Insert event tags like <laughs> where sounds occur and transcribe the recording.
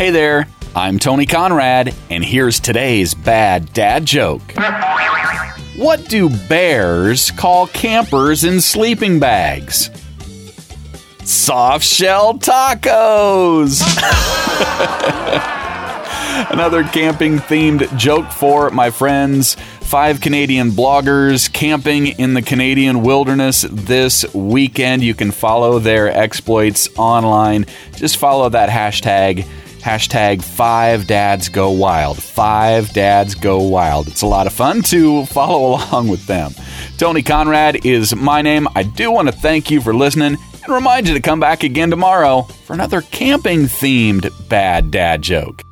Hey there, I'm Tony Conrad, and here's today's bad dad joke. What do bears call campers in sleeping bags? Soft shell tacos! <laughs> Another camping themed joke for my friends. Five Canadian bloggers camping in the Canadian wilderness this weekend. You can follow their exploits online. Just follow that hashtag. Hashtag five dads go wild. Five dads go wild. It's a lot of fun to follow <laughs> along with them. Tony Conrad is my name. I do want to thank you for listening and remind you to come back again tomorrow for another camping themed bad dad joke.